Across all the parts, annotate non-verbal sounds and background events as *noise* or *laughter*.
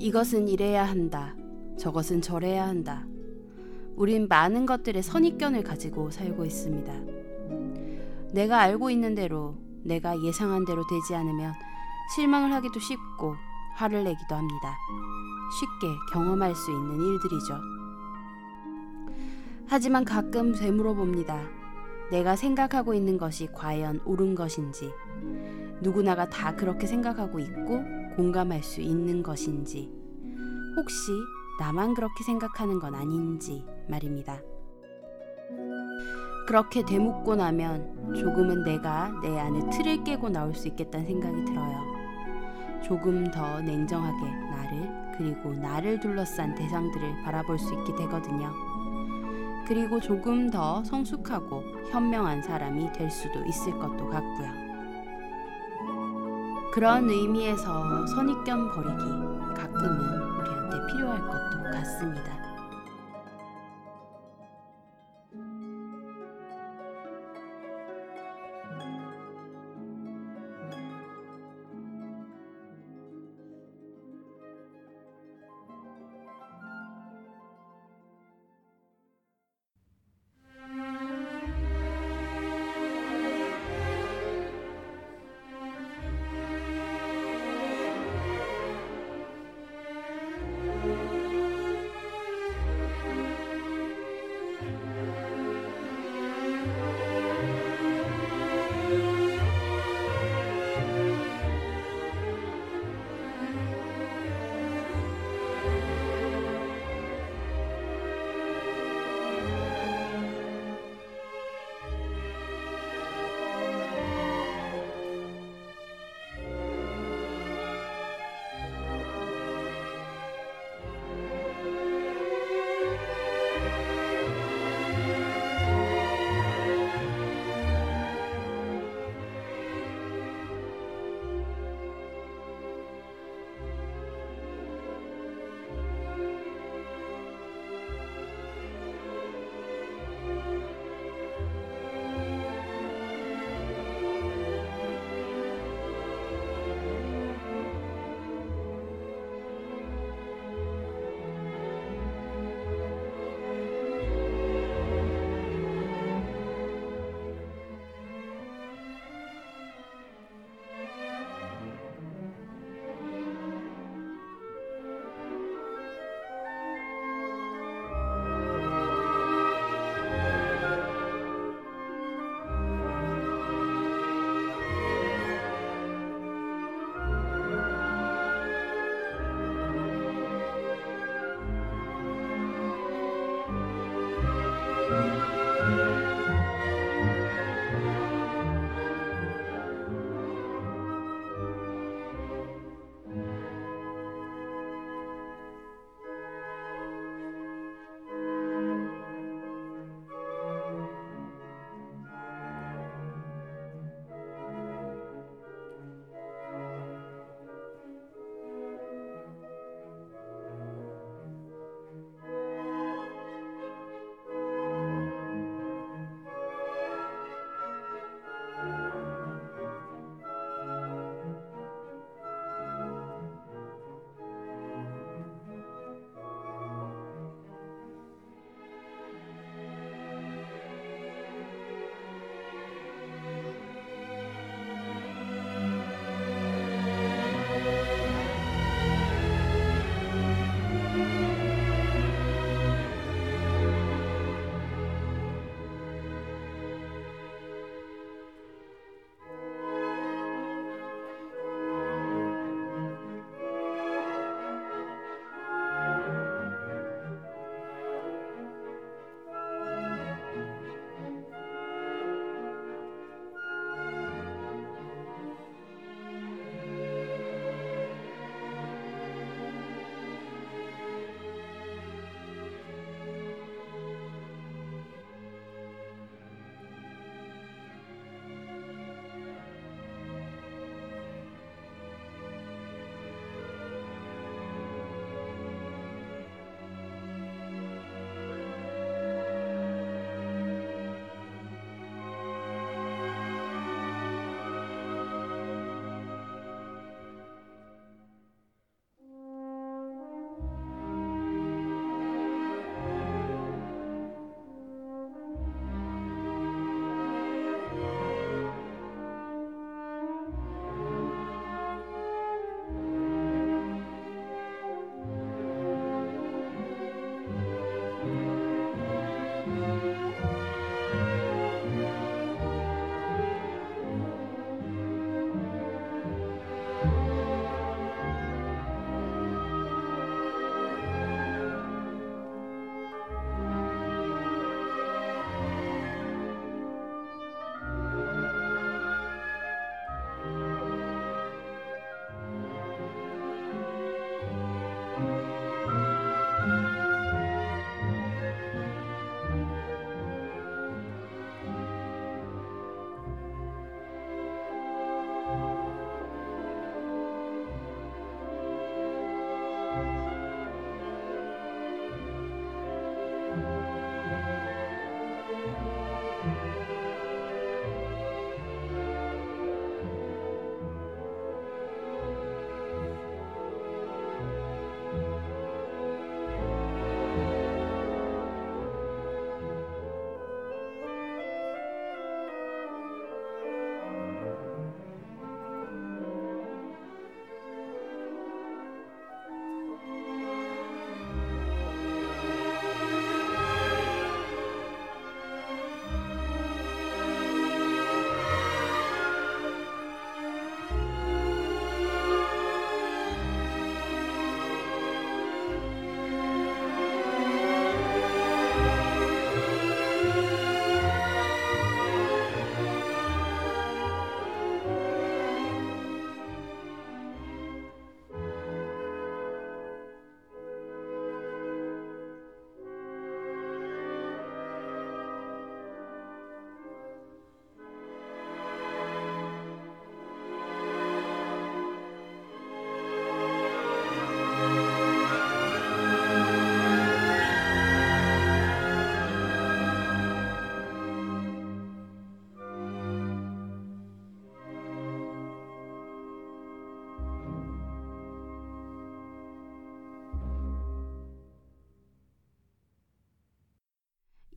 이것은 이래야 한다. 저것은 저래야 한다. 우린 많은 것들의 선입견을 가지고 살고 있습니다. 내가 알고 있는 대로, 내가 예상한 대로 되지 않으면 실망을 하기도 쉽고 화를 내기도 합니다. 쉽게 경험할 수 있는 일들이죠. 하지만 가끔 되물어 봅니다. 내가 생각하고 있는 것이 과연 옳은 것인지, 누구나가 다 그렇게 생각하고 있고 공감할 수 있는 것인지, 혹시 나만 그렇게 생각하는 건 아닌지 말입니다. 그렇게 되묻고 나면 조금은 내가 내 안에 틀을 깨고 나올 수 있겠다는 생각이 들어요. 조금 더 냉정하게 나를 그리고 나를 둘러싼 대상들을 바라볼 수 있게 되거든요. 그리고 조금 더 성숙하고 현명한 사람이 될 수도 있을 것도 같고요. 그런 의미에서 선입견 버리기 가끔은 우리한테 필요할 것도 같습니다.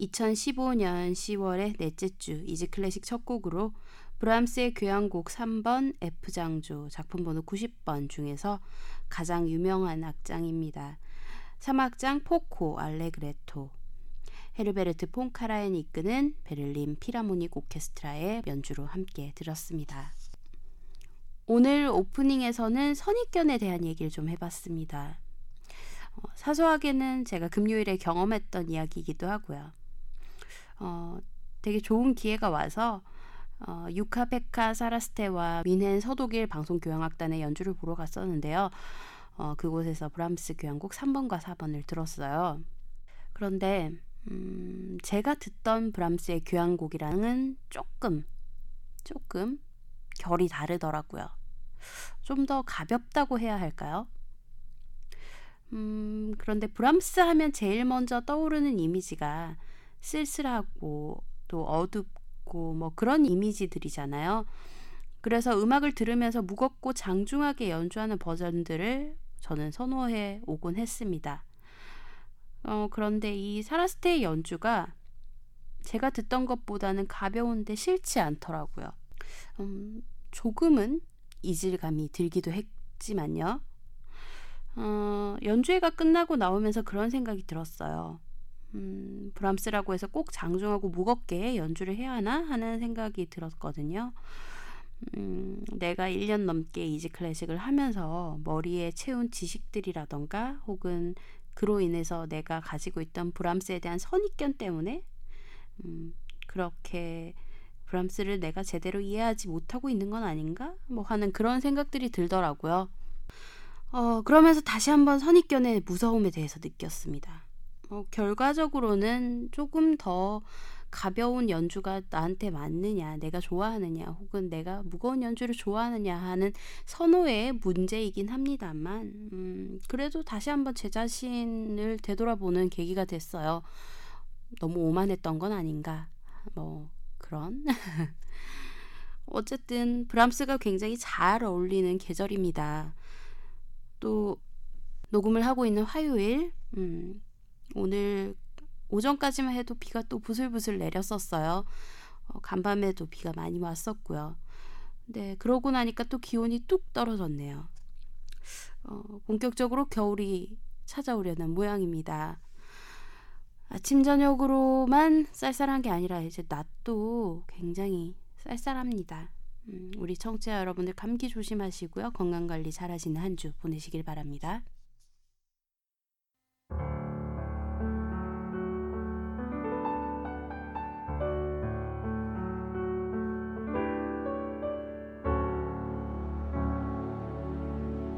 2015년 10월의 넷째 주 Easy Classic 첫 곡으로 브람스의 교향곡 3번 F장조 작품 번호 90번 중에서 가장 유명한 악장입니다. 3악장 Poco Allegretto 헤르베르트 폰 카라얀 이끄는 베를린 필하모닉 오케스트라의 연주로 함께 들었습니다. 오늘 오프닝에서는 선입견에 대한 얘기를 좀 해봤습니다. 어, 사소하게는 제가 금요일에 경험했던 이야기이기도 하고요. 어, 되게 좋은 기회가 와서 어, 유카 페카 사라스테와 윈헨 서독일 방송 교향악단의 연주를 보러 갔었는데요. 어, 그곳에서 브람스 교향곡 3번과 4번을 들었어요. 그런데 음, 제가 듣던 브람스의 교향곡이랑은 조금 조금 결이 다르더라고요. 좀 더 가볍다고 해야 할까요? 음, 그런데 브람스 하면 제일 먼저 떠오르는 이미지가 쓸쓸하고 또 어둡고 뭐 그런 이미지들이잖아요. 그래서 음악을 들으면서 무겁고 장중하게 연주하는 버전들을 저는 선호해 오곤 했습니다. 어, 그런데 이 사라스테의 연주가 제가 듣던 것보다는 가벼운데 싫지 않더라고요. 음, 조금은 이질감이 들기도 했지만요. 어, 연주회가 끝나고 나오면서 그런 생각이 들었어요. 음, 브람스라고 해서 꼭 장중하고 무겁게 연주를 해야 하나 하는 생각이 들었거든요. 음, 내가 1년 넘게 이지 클래식을 하면서 머리에 채운 지식들이라던가 혹은 그로 인해서 내가 가지고 있던 브람스에 대한 선입견 때문에 음, 그렇게 브람스를 내가 제대로 이해하지 못하고 있는 건 아닌가? 뭐 하는 그런 생각들이 들더라고요. 어, 그러면서 다시 한번 선입견의 무서움에 대해서 느꼈습니다. 어, 결과적으로는 조금 더 가벼운 연주가 나한테 맞느냐, 내가 좋아하느냐, 혹은 내가 무거운 연주를 좋아하느냐 하는 선호의 문제이긴 합니다만, 음, 그래도 다시 한번 제 자신을 되돌아보는 계기가 됐어요. 너무 오만했던 건 아닌가, 뭐, 그런. *laughs* 어쨌든, 브람스가 굉장히 잘 어울리는 계절입니다. 또, 녹음을 하고 있는 화요일, 음, 오늘 오전까지만 해도 비가 또 부슬부슬 내렸었어요. 어, 간밤에도 비가 많이 왔었고요. 네, 그러고 나니까 또 기온이 뚝 떨어졌네요. 어, 본격적으로 겨울이 찾아오려는 모양입니다. 아침 저녁으로만 쌀쌀한 게 아니라 이제 낮도 굉장히 쌀쌀합니다. 음, 우리 청취자 여러분들 감기 조심하시고요. 건강 관리 잘하시는 한 주 보내시길 바랍니다.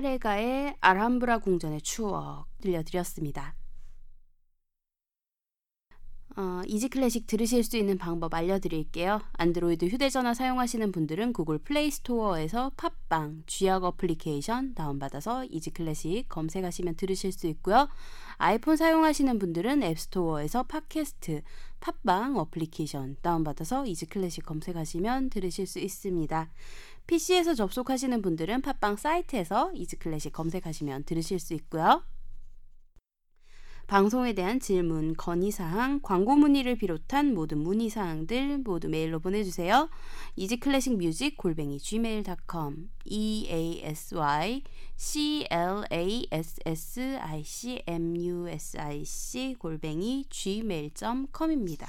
타레가의 알람브라 궁전의 추억 들려드렸습니다. 어, Easy Classic 들으실 수 있는 방법 알려드릴게요. 안드로이드 휴대전화 사용하시는 분들은 Google Play Store에서 팟빵, 쥐약 어플리케이션 다운받아서 Easy Classic 검색하시면 들으실 수 있고요. 아이폰 사용하시는 분들은 App Store에서 팟캐스트, 팟빵 어플리케이션 다운받아서 Easy Classic 검색하시면 들으실 수 있습니다. PC에서 접속하시는 분들은 팟빵 사이트에서 Easy Classic 검색하시면 들으실 수 있고요. 방송에 대한 질문, 건의사항, 광고 문의를 비롯한 모든 문의사항들 모두 메일로 보내주세요. easyclassicmusic 골뱅이 gmail.com e a s y c l a s s i c m u s i c 골뱅이 gmail.com입니다.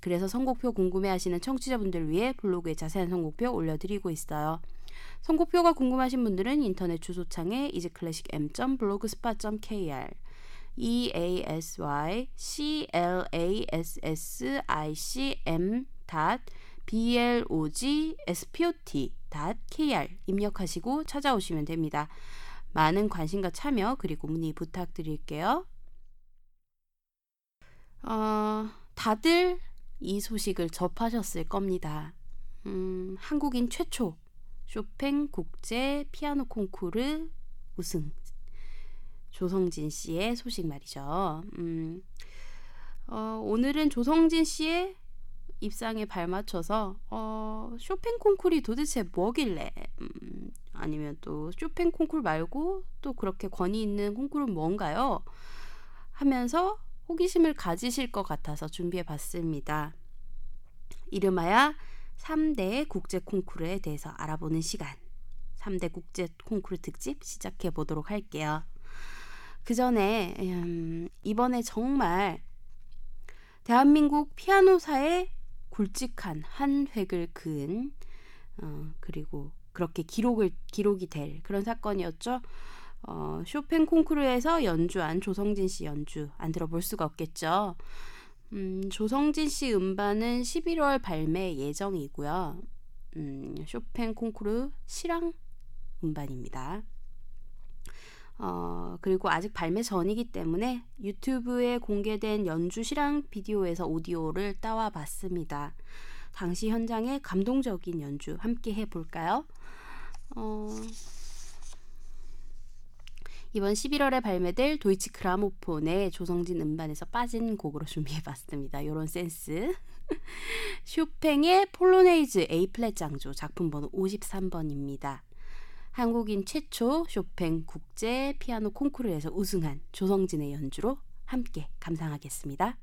그래서 선곡표 궁금해하시는 청취자분들 위해 블로그에 자세한 선곡표 올려드리고 있어요. 선곡표가 궁금하신 분들은 인터넷 주소창에 easyclassic.blogspot.kr e a s y c l a s s i c m b l o g s p o t kr 입력하시고 찾아오시면 됩니다. 많은 관심과 참여 그리고 문의 부탁드릴게요. 어, 다들 이 소식을 접하셨을 겁니다. 음, 한국인 최초 쇼팽 국제 피아노 콩쿠르 우승 조성진 씨의 소식 말이죠. 음, 어, 오늘은 조성진 씨의 입상에 발맞춰서 어, 쇼팽 콩쿠르이 도대체 뭐길래 음, 아니면 또 쇼팽 콩쿠르 말고 또 그렇게 권위 있는 콩쿠르는 뭔가요? 하면서 호기심을 가지실 것 같아서 준비해 봤습니다. 이름하여 3대 국제 콩쿠르에 대해서 알아보는 시간. 3대 국제 콩쿠르 특집 시작해 보도록 할게요. 그 전에 음, 이번에 정말 대한민국 피아노사의 굵직한 한 획을 그은 어, 그리고 그렇게 기록을 기록이 될 그런 사건이었죠. 어, 쇼팽 콩쿠르에서 연주한 조성진 씨 연주 안 들어볼 수가 없겠죠. 음, 조성진 씨 음반은 11월 발매 예정이고요. 음, 쇼팽 콩쿠르 실황 음반입니다. 어, 그리고 아직 발매 전이기 때문에 유튜브에 공개된 연주 실황 비디오에서 오디오를 따와 봤습니다. 당시 현장의 감동적인 연주 함께 해볼까요? 어, 이번 11월에 발매될 도이치 그라모폰의 조성진 음반에서 빠진 곡으로 준비해봤습니다. 요런 센스. *laughs* 쇼팽의 폴로네이즈 A 플랫 장조 작품 번호 53번입니다. 한국인 최초 쇼팽 국제 피아노 콩쿠르에서 우승한 조성진의 연주로 함께 감상하겠습니다.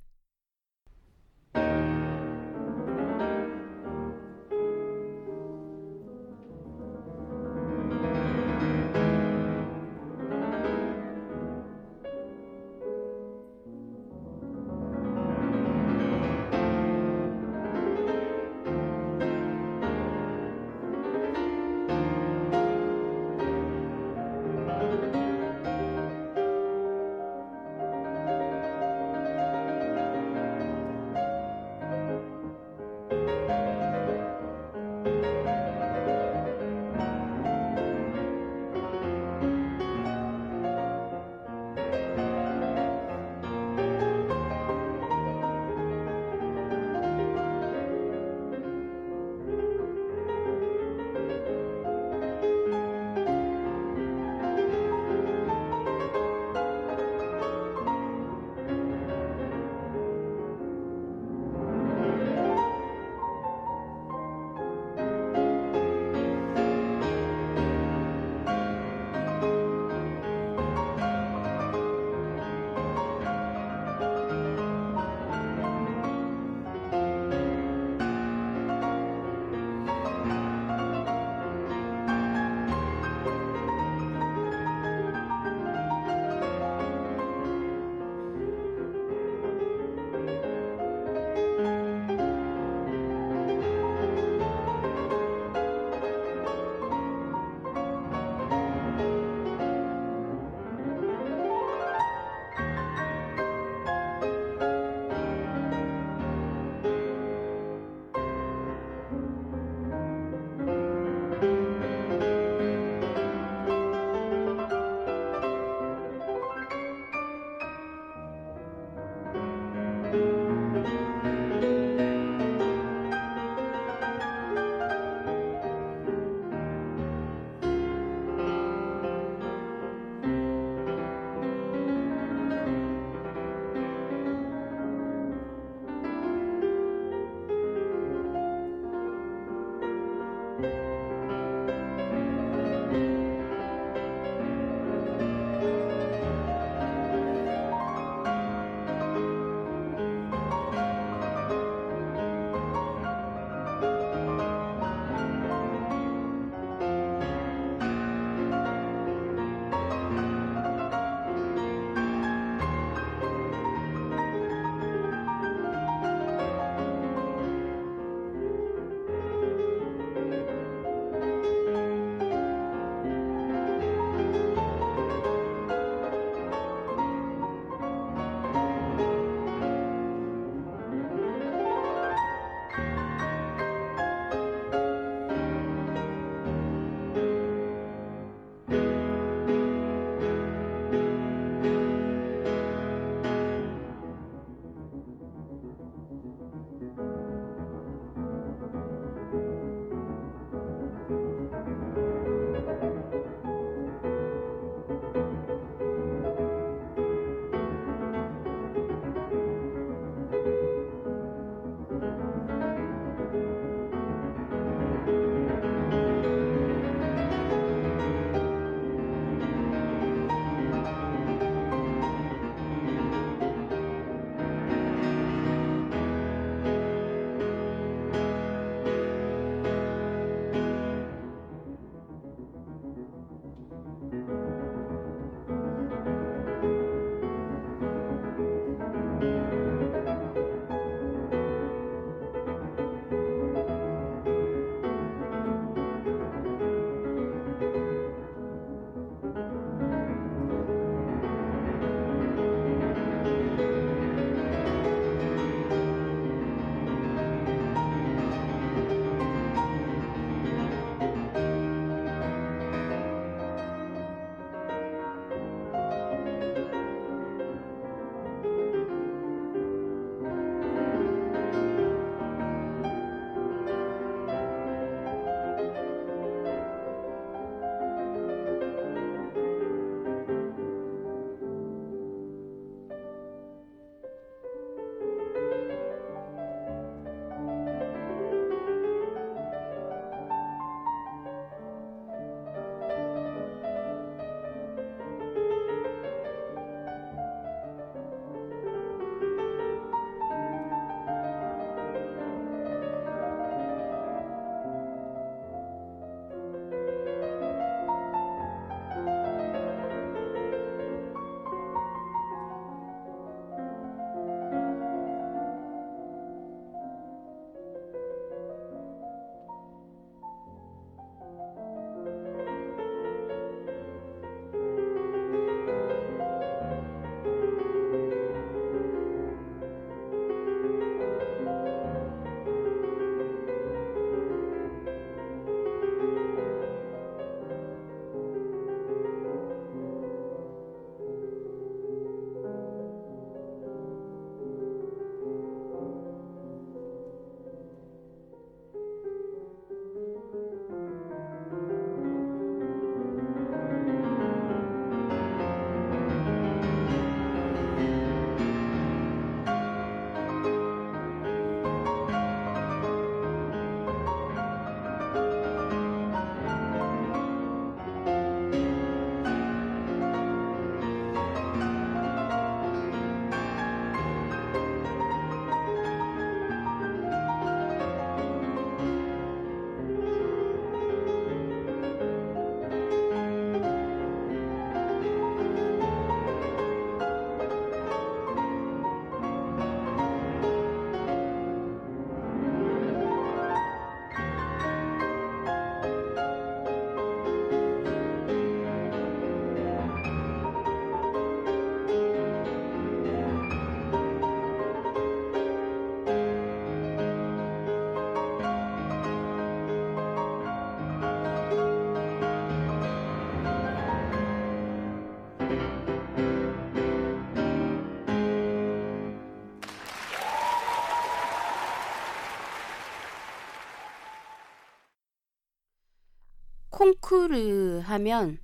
콩쿠르 하면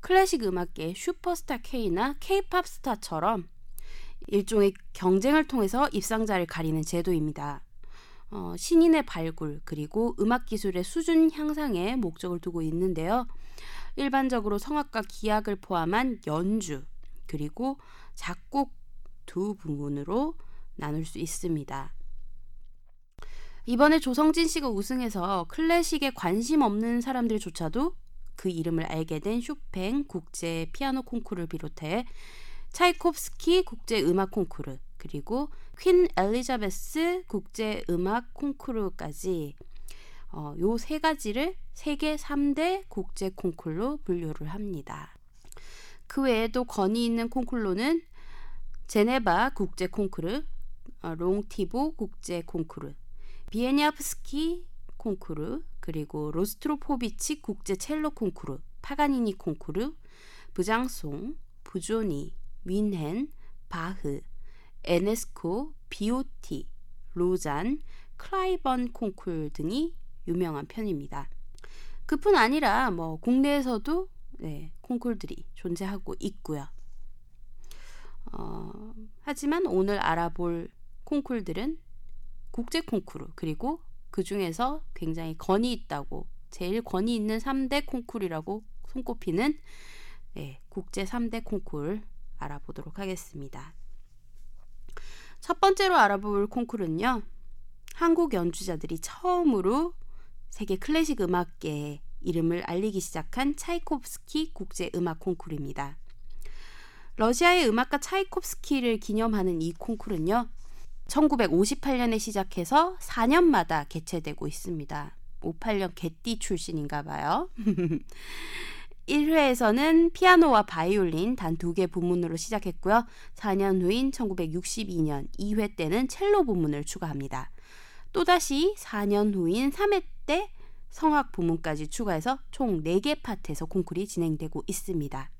클래식 음악계 슈퍼스타 K나 K-팝 스타처럼 일종의 경쟁을 통해서 입상자를 가리는 제도입니다. 어, 신인의 발굴 그리고 음악 기술의 수준 향상에 목적을 두고 있는데요. 일반적으로 성악과 기악을 포함한 연주 그리고 작곡 두 부문으로 나눌 수 있습니다. 이번에 조성진 씨가 우승해서 클래식에 관심 없는 사람들조차도 그 이름을 알게 된 쇼팽 국제 피아노 콩쿠르를 비롯해 차이콥스키 국제 음악 콩쿠르 그리고 퀸 엘리자베스 국제 음악 콩쿠르까지 어, 요세 가지를 세계 3대 국제 콩쿠르로 분류를 합니다. 그 외에도 권위 있는 콩쿠르는 제네바 국제 콩쿠르, 어, 롱티보 국제 콩쿠르, 비에니아프스키 콩쿠르, 그리고 로스트로포비치 국제 첼로 콩쿠르, 파가니니 콩쿠르, 브장송, 부조니, 뮌헨, 바흐, 에네스코, 비오티, 로잔, 클라이번 콩쿨 등이 유명한 편입니다. 그뿐 아니라 뭐 국내에서도 네, 콩쿨들이 존재하고 있고요. 어, 하지만 오늘 알아볼 콩쿨들은 국제 콩쿠르 그리고 그 중에서 굉장히 권위 있다고 제일 권위 있는 3대 콩쿨이라고 손꼽히는 네, 국제 3대 콩쿨 알아보도록 하겠습니다. 첫 번째로 알아볼 콩쿠르는요. 한국 연주자들이 처음으로 세계 클래식 음악계에 이름을 알리기 시작한 차이콥스키 국제 음악 콩쿠르입니다. 러시아의 음악가 차이콥스키를 기념하는 이 콩쿠르는요. 1958년에 시작해서 4년마다 개최되고 있습니다. 58년 개띠 출신인가 봐요. *laughs* 1회에서는 피아노와 바이올린 단 두 개 부문으로 시작했고요. 4년 후인 1962년 2회 때는 첼로 부문을 추가합니다. 또다시 4년 후인 3회 때 성악 부문까지 추가해서 총 4개 파트에서 콩쿨이 진행되고 있습니다.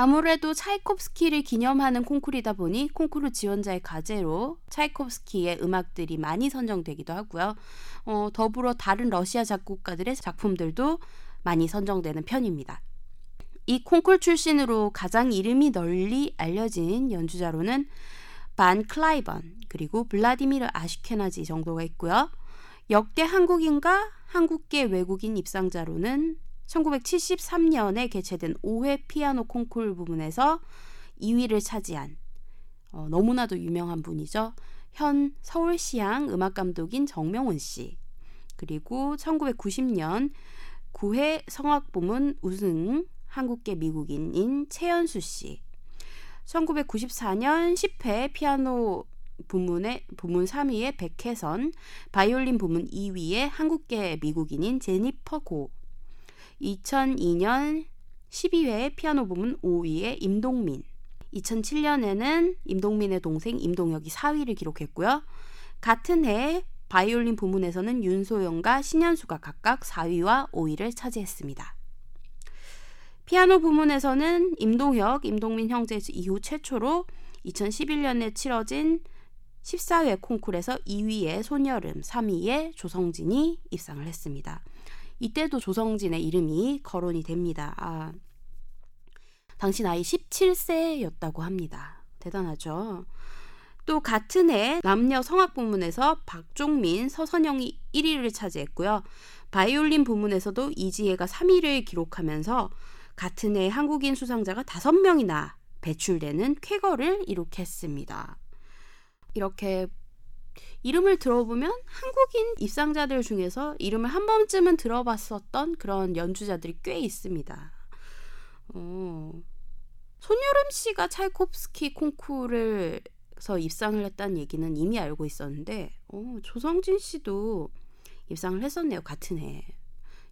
아무래도 차이콥스키를 기념하는 콩쿠르이다 보니 콩쿠르 지원자의 과제로 차이콥스키의 음악들이 많이 선정되기도 하고요. 어, 더불어 다른 러시아 작곡가들의 작품들도 많이 선정되는 편입니다. 이 콩쿨 출신으로 가장 이름이 널리 알려진 연주자로는 반 클라이번 그리고 블라디미르 아슈케나지 정도가 있고요. 역대 한국인과 한국계 외국인 입상자로는 1973년에 개최된 5회 피아노 콩쿨 부문에서 2위를 차지한 어, 너무나도 유명한 분이죠. 현 서울시향 음악감독인 정명훈 씨. 그리고 1990년 9회 성악부문 우승 한국계 미국인인 최연수 씨. 1994년 10회 피아노 부문의 부문 3위의 백혜선, 바이올린 부문 2위의 한국계 미국인인 제니퍼 고. 2002년 12회 피아노 부문 5위의 임동민. 2007년에는 임동민의 동생 임동혁이 4위를 기록했고요. 같은 해 바이올린 부문에서는 윤소영과 신현수가 각각 4위와 5위를 차지했습니다. 피아노 부문에서는 임동혁, 임동민 형제 이후 최초로 2011년에 치러진 14회 콩쿨에서 2위의 손여름, 3위의 조성진이 입상을 했습니다. 이때도 조성진의 이름이 거론이 됩니다. 아, 당시 나이 17세였다고 합니다. 대단하죠. 또 같은 해 남녀 성악 부문에서 박종민, 서선영이 1위를 차지했고요. 바이올린 부문에서도 이지혜가 3위를 기록하면서 같은 해 한국인 수상자가 5명이나 배출되는 쾌거를 이룩했습니다. 이렇게 이름을 들어보면 한국인 입상자들 중에서 이름을 한 번쯤은 들어봤었던 그런 연주자들이 꽤 있습니다. 어, 손여름 씨가 찰콥스키 콩쿠르를 서 입상을 했다는 얘기는 이미 알고 있었는데 어, 조성진 씨도 입상을 했었네요. 같은 해.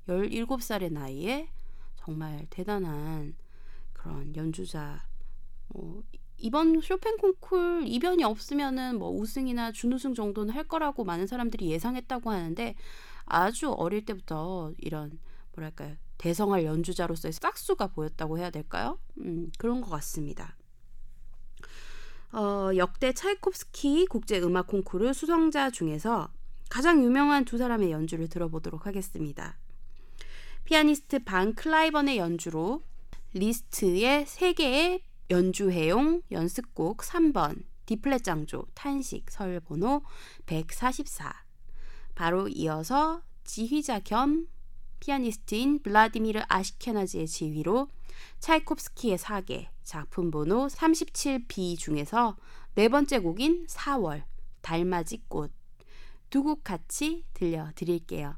17살의 나이에 정말 대단한 그런 연주자 어, 이번 쇼팽 콩쿨 이변이 없으면은 뭐 우승이나 준우승 정도는 할 거라고 많은 사람들이 예상했다고 하는데 아주 어릴 때부터 이런 뭐랄까요 대성할 연주자로서의 싹수가 보였다고 해야 될까요? 음, 그런 것 같습니다. 어, 역대 차이콥스키 국제 음악 콩쿠르 수상자 중에서 가장 유명한 두 사람의 연주를 들어보도록 하겠습니다. 피아니스트 반 클라이번의 연주로 리스트의 3개의 연주회용 연습곡 3번 D 플랫 장조 탄식 서열번호 144 바로 이어서 지휘자 겸 피아니스트인 블라디미르 아시케나즈의 지휘로 차이콥스키의 사계 작품 번호 37B 중에서 네 번째 곡인 4월 달맞이 꽃 두 곡 같이 들려드릴게요.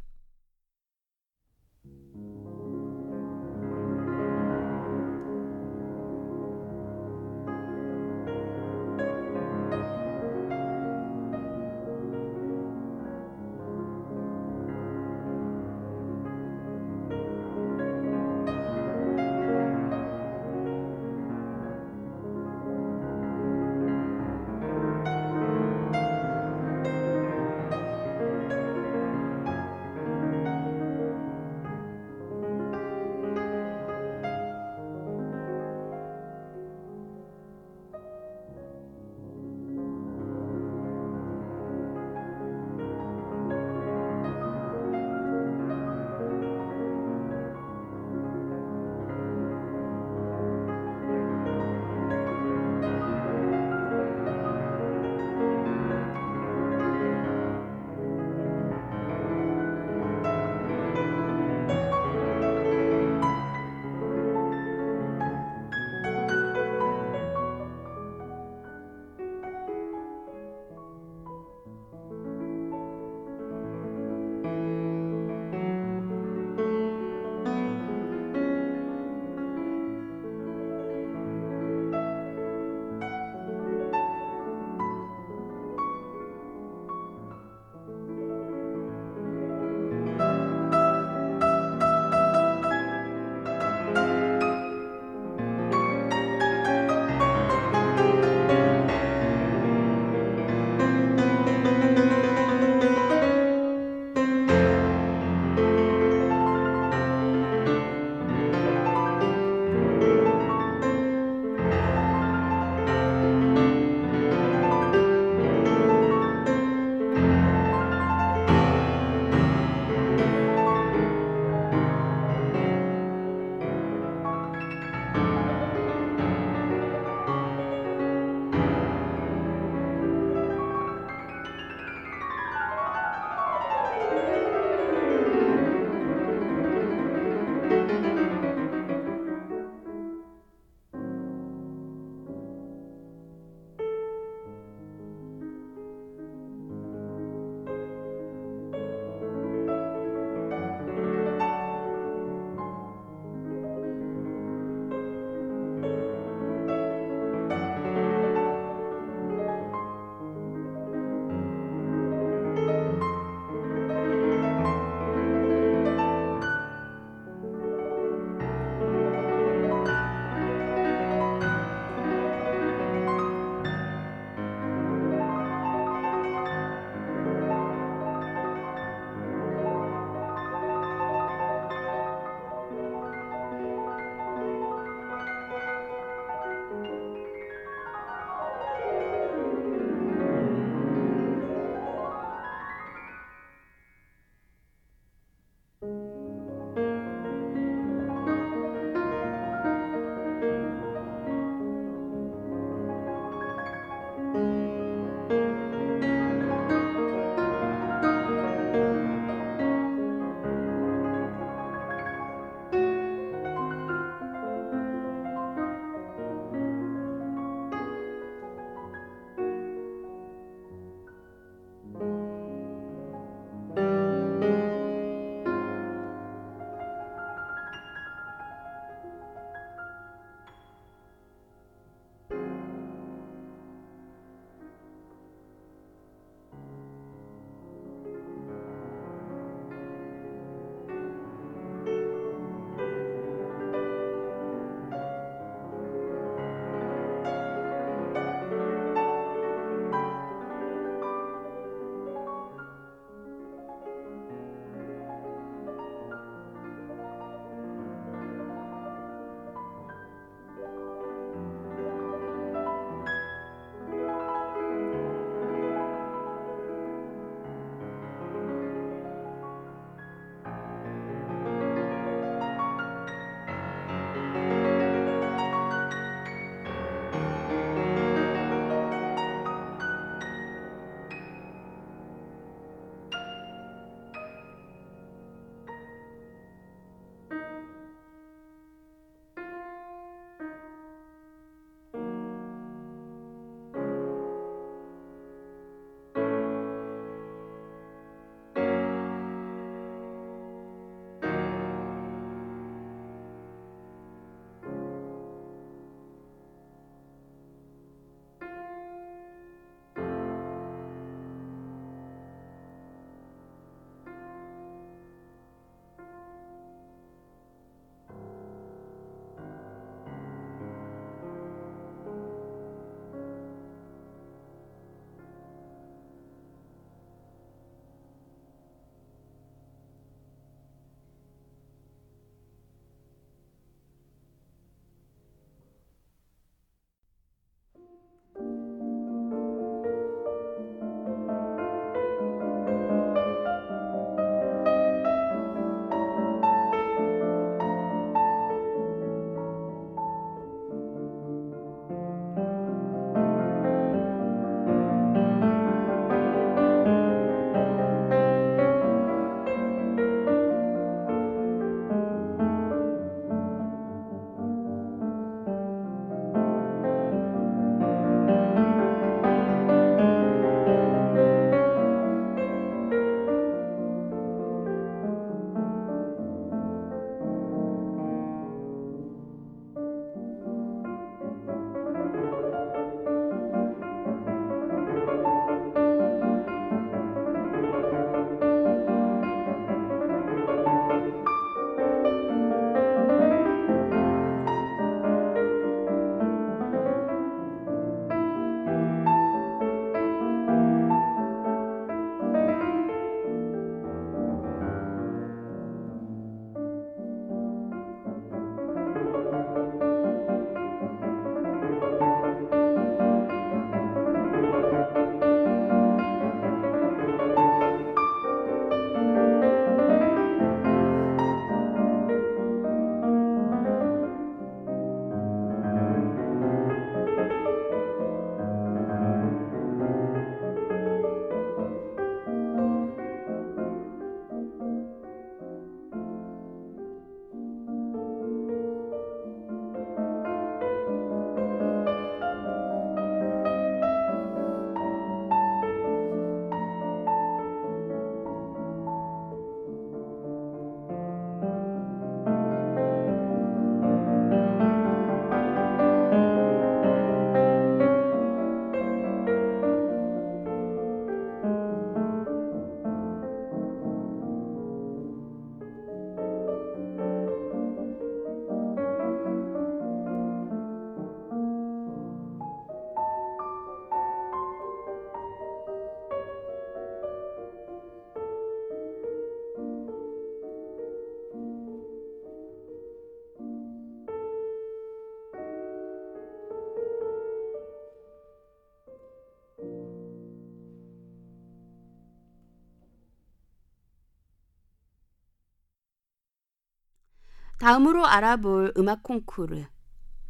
다음으로 알아볼 음악 콩쿠르.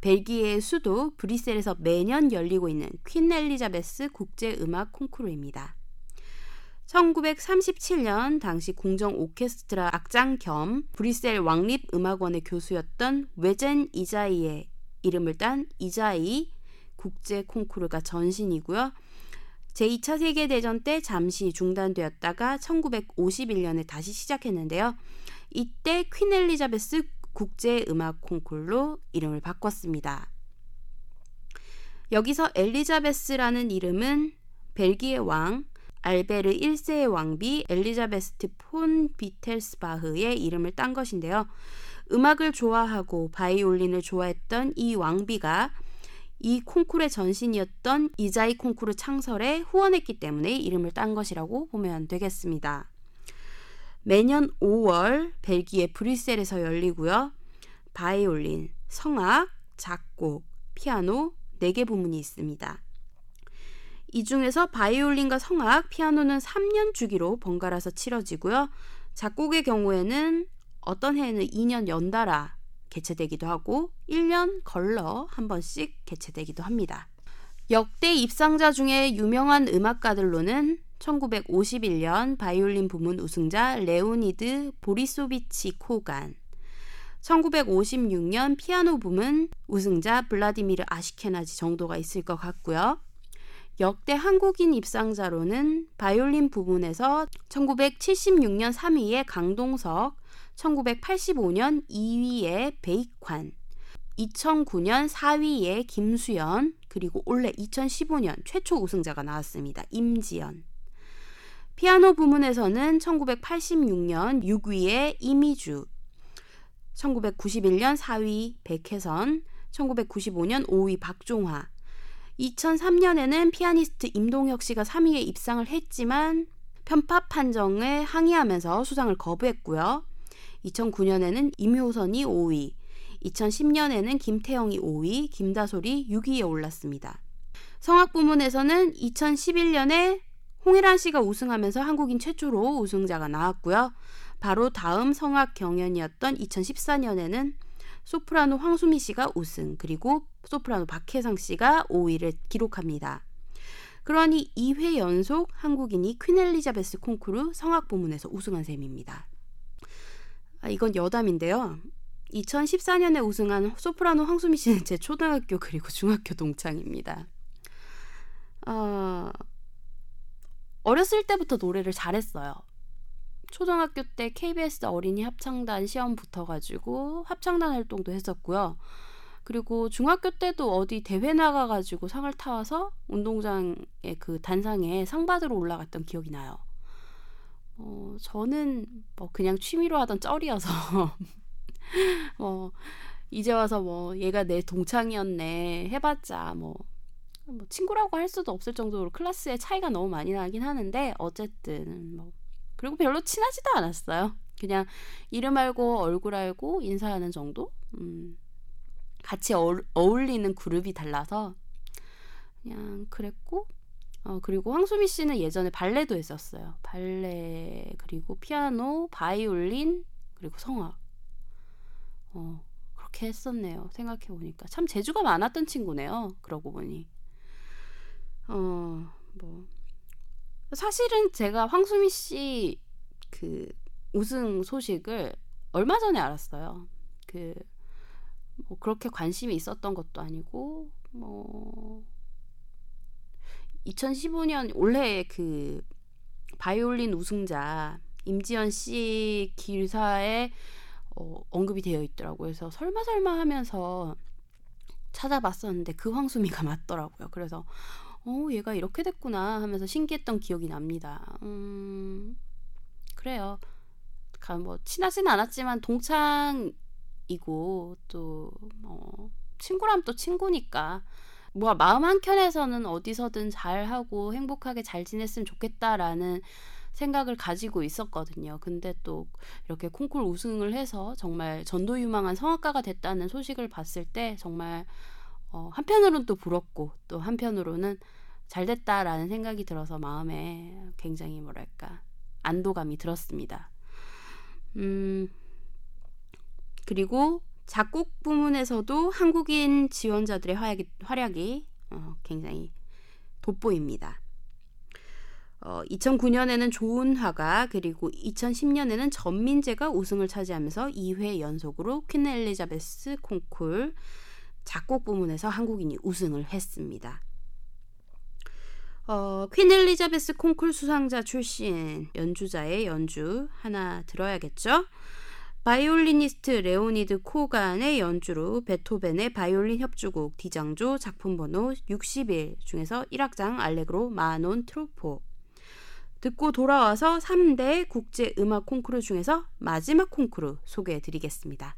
벨기에의 수도 브뤼셀에서 매년 열리고 있는 퀸 엘리자베스 국제 음악 콩쿠르입니다. 1937년 당시 궁정 오케스트라 악장 겸 브뤼셀 왕립 음악원의 교수였던 외젠 이자이의 이름을 딴 이자이 국제 콩쿠르가 전신이고요. 제2차 세계대전 때 잠시 중단되었다가 1951년에 다시 시작했는데요. 이때 퀸 엘리자베스 국제 음악 콩쿨로 이름을 바꿨습니다. 여기서 엘리자베스라는 이름은 벨기에 왕 알베르 1세의 왕비 엘리자베스트 폰 비텔스바흐의 이름을 딴 것인데요. 음악을 좋아하고 바이올린을 좋아했던 이 왕비가 이 콩쿠르의 전신이었던 이자이 콩쿠르 창설에 후원했기 때문에 이름을 딴 것이라고 보면 되겠습니다. 매년 5월 벨기에 브뤼셀에서 열리고요. 바이올린, 성악, 작곡, 피아노 4개 부문이 있습니다. 이 중에서 바이올린과 성악, 피아노는 3년 주기로 번갈아서 치러지고요. 작곡의 경우에는 어떤 해에는 2년 연달아 개최되기도 하고 1년 걸러 한 번씩 개최되기도 합니다. 역대 입상자 중에 유명한 음악가들로는 1951년 바이올린 부문 우승자 레오니드 보리소비치 코간, 1956년 피아노 부문 우승자 블라디미르 아시케나지 정도가 있을 것 같고요. 역대 한국인 입상자로는 바이올린 부문에서 1976년 3위의 강동석, 1985년 2위의 베이관, 2009년 4위의 김수연, 그리고 올해 2015년 최초 우승자가 나왔습니다. 임지연. 피아노 부문에서는 1986년 6위의 이미주, 1991년 4위 백혜선, 1995년 5위 박종화, 2003년에는 피아니스트 임동혁 씨가 3위에 입상을 했지만 편파 판정에 항의하면서 수상을 거부했고요. 2009년에는 임효선이 5위, 2010년에는 김태영이 5위, 김다솔이 6위에 올랐습니다. 성악 부문에서는 2011년에 홍일환 씨가 우승하면서 한국인 최초로 우승자가 나왔고요. 바로 다음 성악 경연이었던 2014년에는 소프라노 황수미 씨가 우승, 그리고 소프라노 박혜성 씨가 5위를 기록합니다. 그러니 2회 연속 한국인이 퀸 엘리자베스 콩쿠르 성악 부문에서 우승한 셈입니다. 아, 이건 여담인데요. 2014년에 우승한 소프라노 황수미 씨는 제 초등학교 그리고 중학교 동창입니다. 어, 어렸을 때부터 노래를 잘했어요. 초등학교 때 KBS 어린이 합창단 시험 붙어가지고 합창단 활동도 했었고요. 그리고 중학교 때도 어디 대회 나가가지고 상을 타와서 운동장에 그 단상에 상 받으러 올라갔던 기억이 나요. 어, 저는 뭐 그냥 취미로 하던 쩔이어서 *laughs* 뭐 이제 와서 뭐 얘가 내 동창이었네 해봤자 뭐, 뭐 친구라고 할 수도 없을 정도로 클래스의 차이가 너무 많이 나긴 하는데 어쨌든 뭐 그리고 별로 친하지도 않았어요. 그냥 이름 알고 얼굴 알고 인사하는 정도. 음, 같이 어, 어울리는 그룹이 달라서 그냥 그랬고 어, 그리고 황수미 씨는 예전에 발레도 했었어요. 발레, 그리고 피아노, 바이올린, 그리고 성악. 어, 그렇게 했었네요. 생각해 보니까. 참 재주가 많았던 친구네요. 그러고 보니. 어, 뭐. 사실은 제가 황수미 씨 그 우승 소식을 얼마 전에 알았어요. 그, 뭐 그렇게 관심이 있었던 것도 아니고, 뭐, 2015년 올해 그 바이올린 우승자 임지연 씨 기사에 어, 언급이 되어 있더라고요. 그래서 설마 설마 하면서 찾아봤었는데 그 황수미가 *laughs* 맞더라고요. 그래서 어 얘가 이렇게 됐구나 하면서 신기했던 기억이 납니다. 음 그래요. 뭐 친하진 않았지만 동창이고 또뭐 친구라면 또 친구니까 뭐 마음 한켠에서는 어디서든 잘하고 행복하게 잘 지냈으면 좋겠다라는 생각을 가지고 있었거든요. 근데 또 이렇게 콩쿨 우승을 해서 정말 전도유망한 성악가가 됐다는 소식을 봤을 때 정말 어, 한편으로는 또 부럽고 또 한편으로는 잘 됐다라는 생각이 들어서 마음에 굉장히 뭐랄까 안도감이 들었습니다. 음, 그리고 작곡 부문에서도 한국인 지원자들의 활약이, 활약이 어, 굉장히 돋보입니다. 어, 2009년에는 조은화가 그리고 2010년에는 전민재가 우승을 차지하면서 2회 연속으로 퀸 엘리자베스 콩쿨 작곡 부문에서 한국인이 우승을 했습니다. 어, 퀸 엘리자베스 콩쿨 수상자 출신 연주자의 연주 하나 들어야겠죠? 바이올리니스트 레오니드 코간의 연주로 베토벤의 바이올린 협주곡 D장조 작품 번호 61 중에서 1악장 Allegro ma non troppo 듣고 돌아와서 3대 국제 음악 콩쿠르 중에서 마지막 콩쿠르 소개해 드리겠습니다.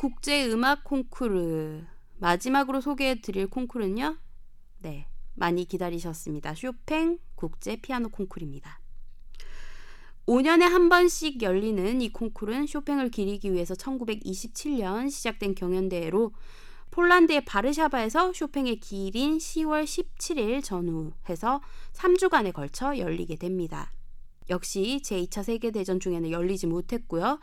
국제 음악 콩쿠르 마지막으로 소개해 드릴 콩쿠르는요. 네, 많이 기다리셨습니다. 쇼팽 국제 피아노 콩쿠르입니다. 5년에 한 번씩 열리는 이 콩쿠르는 쇼팽을 기리기 위해서 1927년 시작된 경연대회로 폴란드의 바르샤바에서 쇼팽의 기일인 10월 17일 전후해서 3주간에 걸쳐 열리게 됩니다. 역시 제2차 세계대전 중에는 열리지 못했고요.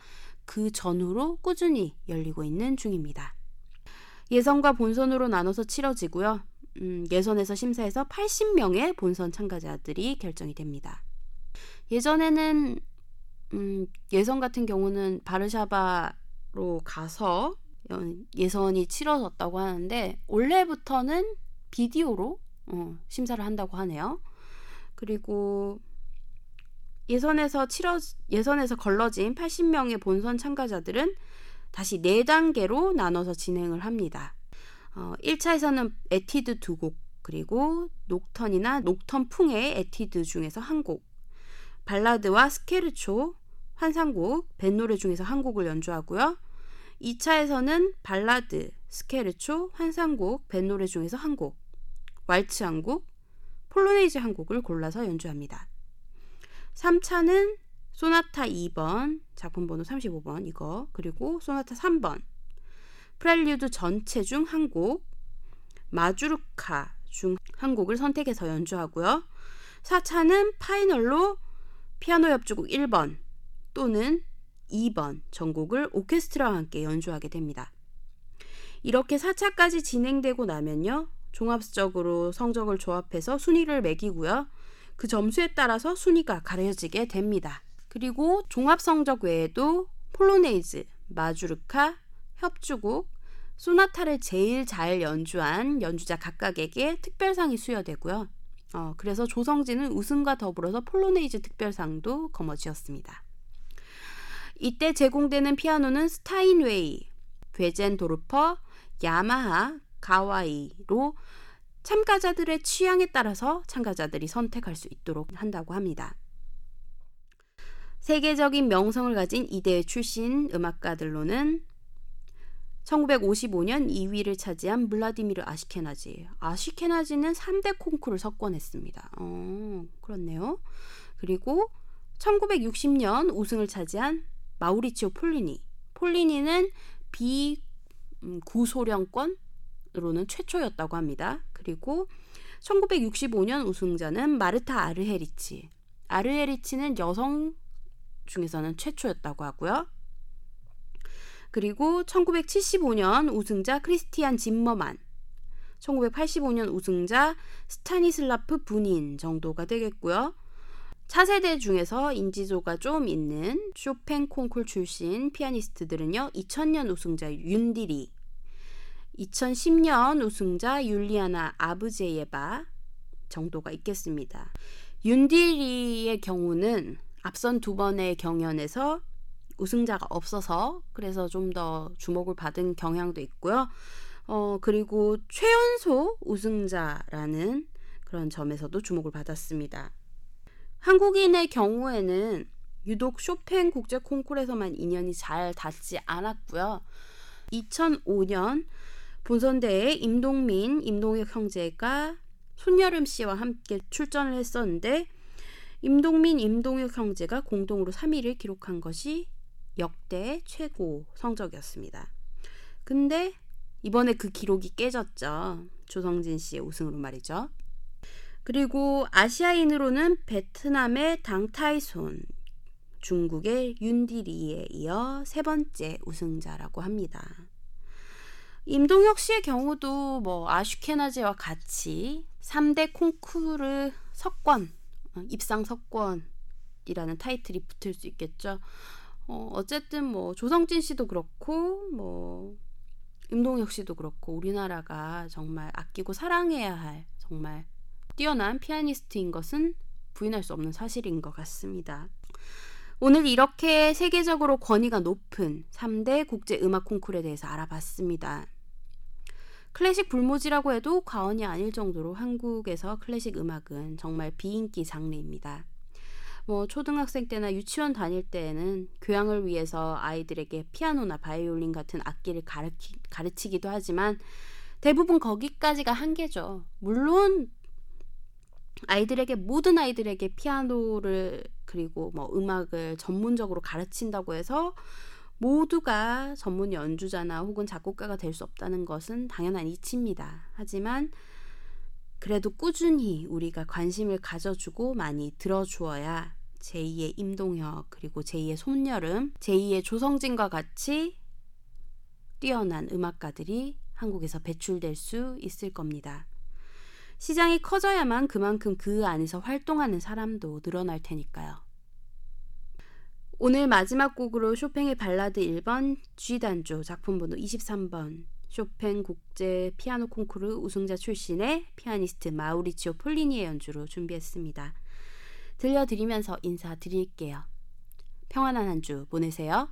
그 전후로 꾸준히 열리고 있는 중입니다. 예선과 본선으로 나눠서 치러지고요. 음, 예선에서 심사해서 80명의 본선 참가자들이 결정이 됩니다. 예전에는 음, 예선 같은 경우는 바르샤바로 가서 예선이 치러졌다고 하는데 올해부터는 비디오로 어, 심사를 한다고 하네요. 그리고 예선에서 치러 예선에서 걸러진 80명의 본선 참가자들은 다시 4단계로 나눠서 진행을 합니다. 어, 1차에서는 에튀드 두 곡, 그리고 녹턴이나 녹턴풍의 에튀드 중에서 한 곡, 발라드와 스케르초, 환상곡, 뱃노래 중에서 한 곡을 연주하고요. 2차에서는 발라드, 스케르초, 환상곡, 뱃노래 중에서 한 곡, 왈츠 한 곡, 폴로네이즈 한 곡을 골라서 연주합니다. 3차는 소나타 2번, 작품 번호 35번 이거, 그리고 소나타 3번, 프렐류드 전체 중 한 곡, 마주르카 중 한 곡을 선택해서 연주하고요. 4차는 파이널로 피아노 협주곡 1번 또는 2번 전곡을 오케스트라와 함께 연주하게 됩니다. 이렇게 4차까지 진행되고 나면요. 종합적으로 성적을 조합해서 순위를 매기고요. 그 점수에 따라서 순위가 가려지게 됩니다. 그리고 종합 성적 외에도 폴로네이즈, 마주르카, 협주곡, 소나타를 제일 잘 연주한 연주자 각각에게 특별상이 수여되고요. 어, 그래서 조성진은 우승과 더불어서 폴로네이즈 특별상도 거머쥐었습니다. 이때 제공되는 피아노는 스타인웨이, 베젠도르퍼, 야마하, 가와이로 참가자들의 취향에 따라서 참가자들이 선택할 수 있도록 한다고 합니다. 세계적인 명성을 가진 이 대회 출신 음악가들로는 1955년 2위를 차지한 블라디미르 아시케나지. 아시케나지는 3대 콩쿠르를 석권했습니다. 어, 그렇네요. 그리고 1960년 우승을 차지한 마우리치오 폴리니. 폴리니는 비구소령권 로는 최초였다고 합니다. 그리고 1965년 우승자는 마르타 아르헤리치. 아르헤리치는 여성 중에서는 최초였다고 하고요. 그리고 1975년 우승자 크리스티안 짐머만, 1985년 우승자 스타니슬라프 분인 정도가 되겠고요. 차세대 중에서 인지도가 좀 있는 쇼팽 콩쿨 출신 피아니스트들은요. 2000년 우승자 윤디리, 2010년 우승자 율리아나 아브제예바 정도가 있겠습니다. 윤디리의 경우는 앞선 두 번의 경연에서 우승자가 없어서 그래서 좀 더 주목을 받은 경향도 있고요. 어, 그리고 최연소 우승자라는 그런 점에서도 주목을 받았습니다. 한국인의 경우에는 유독 쇼팽 국제 콩쿨에서만 인연이 잘 닿지 않았고요. 2005년 본선대회 임동민, 임동혁 형제가 손여름 씨와 함께 출전을 했었는데 임동민, 임동혁 형제가 공동으로 3위를 기록한 것이 역대 최고 성적이었습니다. 근데 이번에 그 기록이 깨졌죠. 조성진 씨의 우승으로 말이죠. 그리고 아시아인으로는 베트남의 당타이손, 중국의 윤디리에 이어 세 번째 우승자라고 합니다. 임동혁 씨의 경우도 뭐 아슈케나제와 같이 3대 콩쿠르 석권, 어, 입상 석권이라는 타이틀이 붙을 수 있겠죠. 어, 어쨌든 뭐 조성진 씨도 그렇고 뭐 임동혁 씨도 그렇고 우리나라가 정말 아끼고 사랑해야 할 정말 뛰어난 피아니스트인 것은 부인할 수 없는 사실인 것 같습니다. 오늘 이렇게 세계적으로 권위가 높은 3대 국제 음악 콩쿨에 대해서 알아봤습니다. 클래식 불모지라고 해도 과언이 아닐 정도로 한국에서 클래식 음악은 정말 비인기 장르입니다. 뭐 초등학생 때나 유치원 다닐 때에는 교양을 위해서 아이들에게 피아노나 바이올린 같은 악기를 가르치, 가르치기도 하지만 대부분 거기까지가 한계죠. 물론 아이들에게 모든 아이들에게 피아노를 그리고 뭐 음악을 전문적으로 가르친다고 해서 모두가 전문 연주자나 혹은 작곡가가 될 수 없다는 것은 당연한 이치입니다. 하지만 그래도 꾸준히 우리가 관심을 가져주고 많이 들어주어야 제2의 임동혁 그리고 제2의 손열음, 제2의 조성진과 같이 뛰어난 음악가들이 한국에서 배출될 수 있을 겁니다. 시장이 커져야만 그만큼 그 안에서 활동하는 사람도 늘어날 테니까요. 오늘 마지막 곡으로 쇼팽의 발라드 1번 G단조 작품 번호 23번 쇼팽 국제 피아노 콩쿠르 우승자 출신의 피아니스트 마우리치오 폴리니의 연주로 준비했습니다. 들려드리면서 인사드릴게요. 평안한 한 주 보내세요.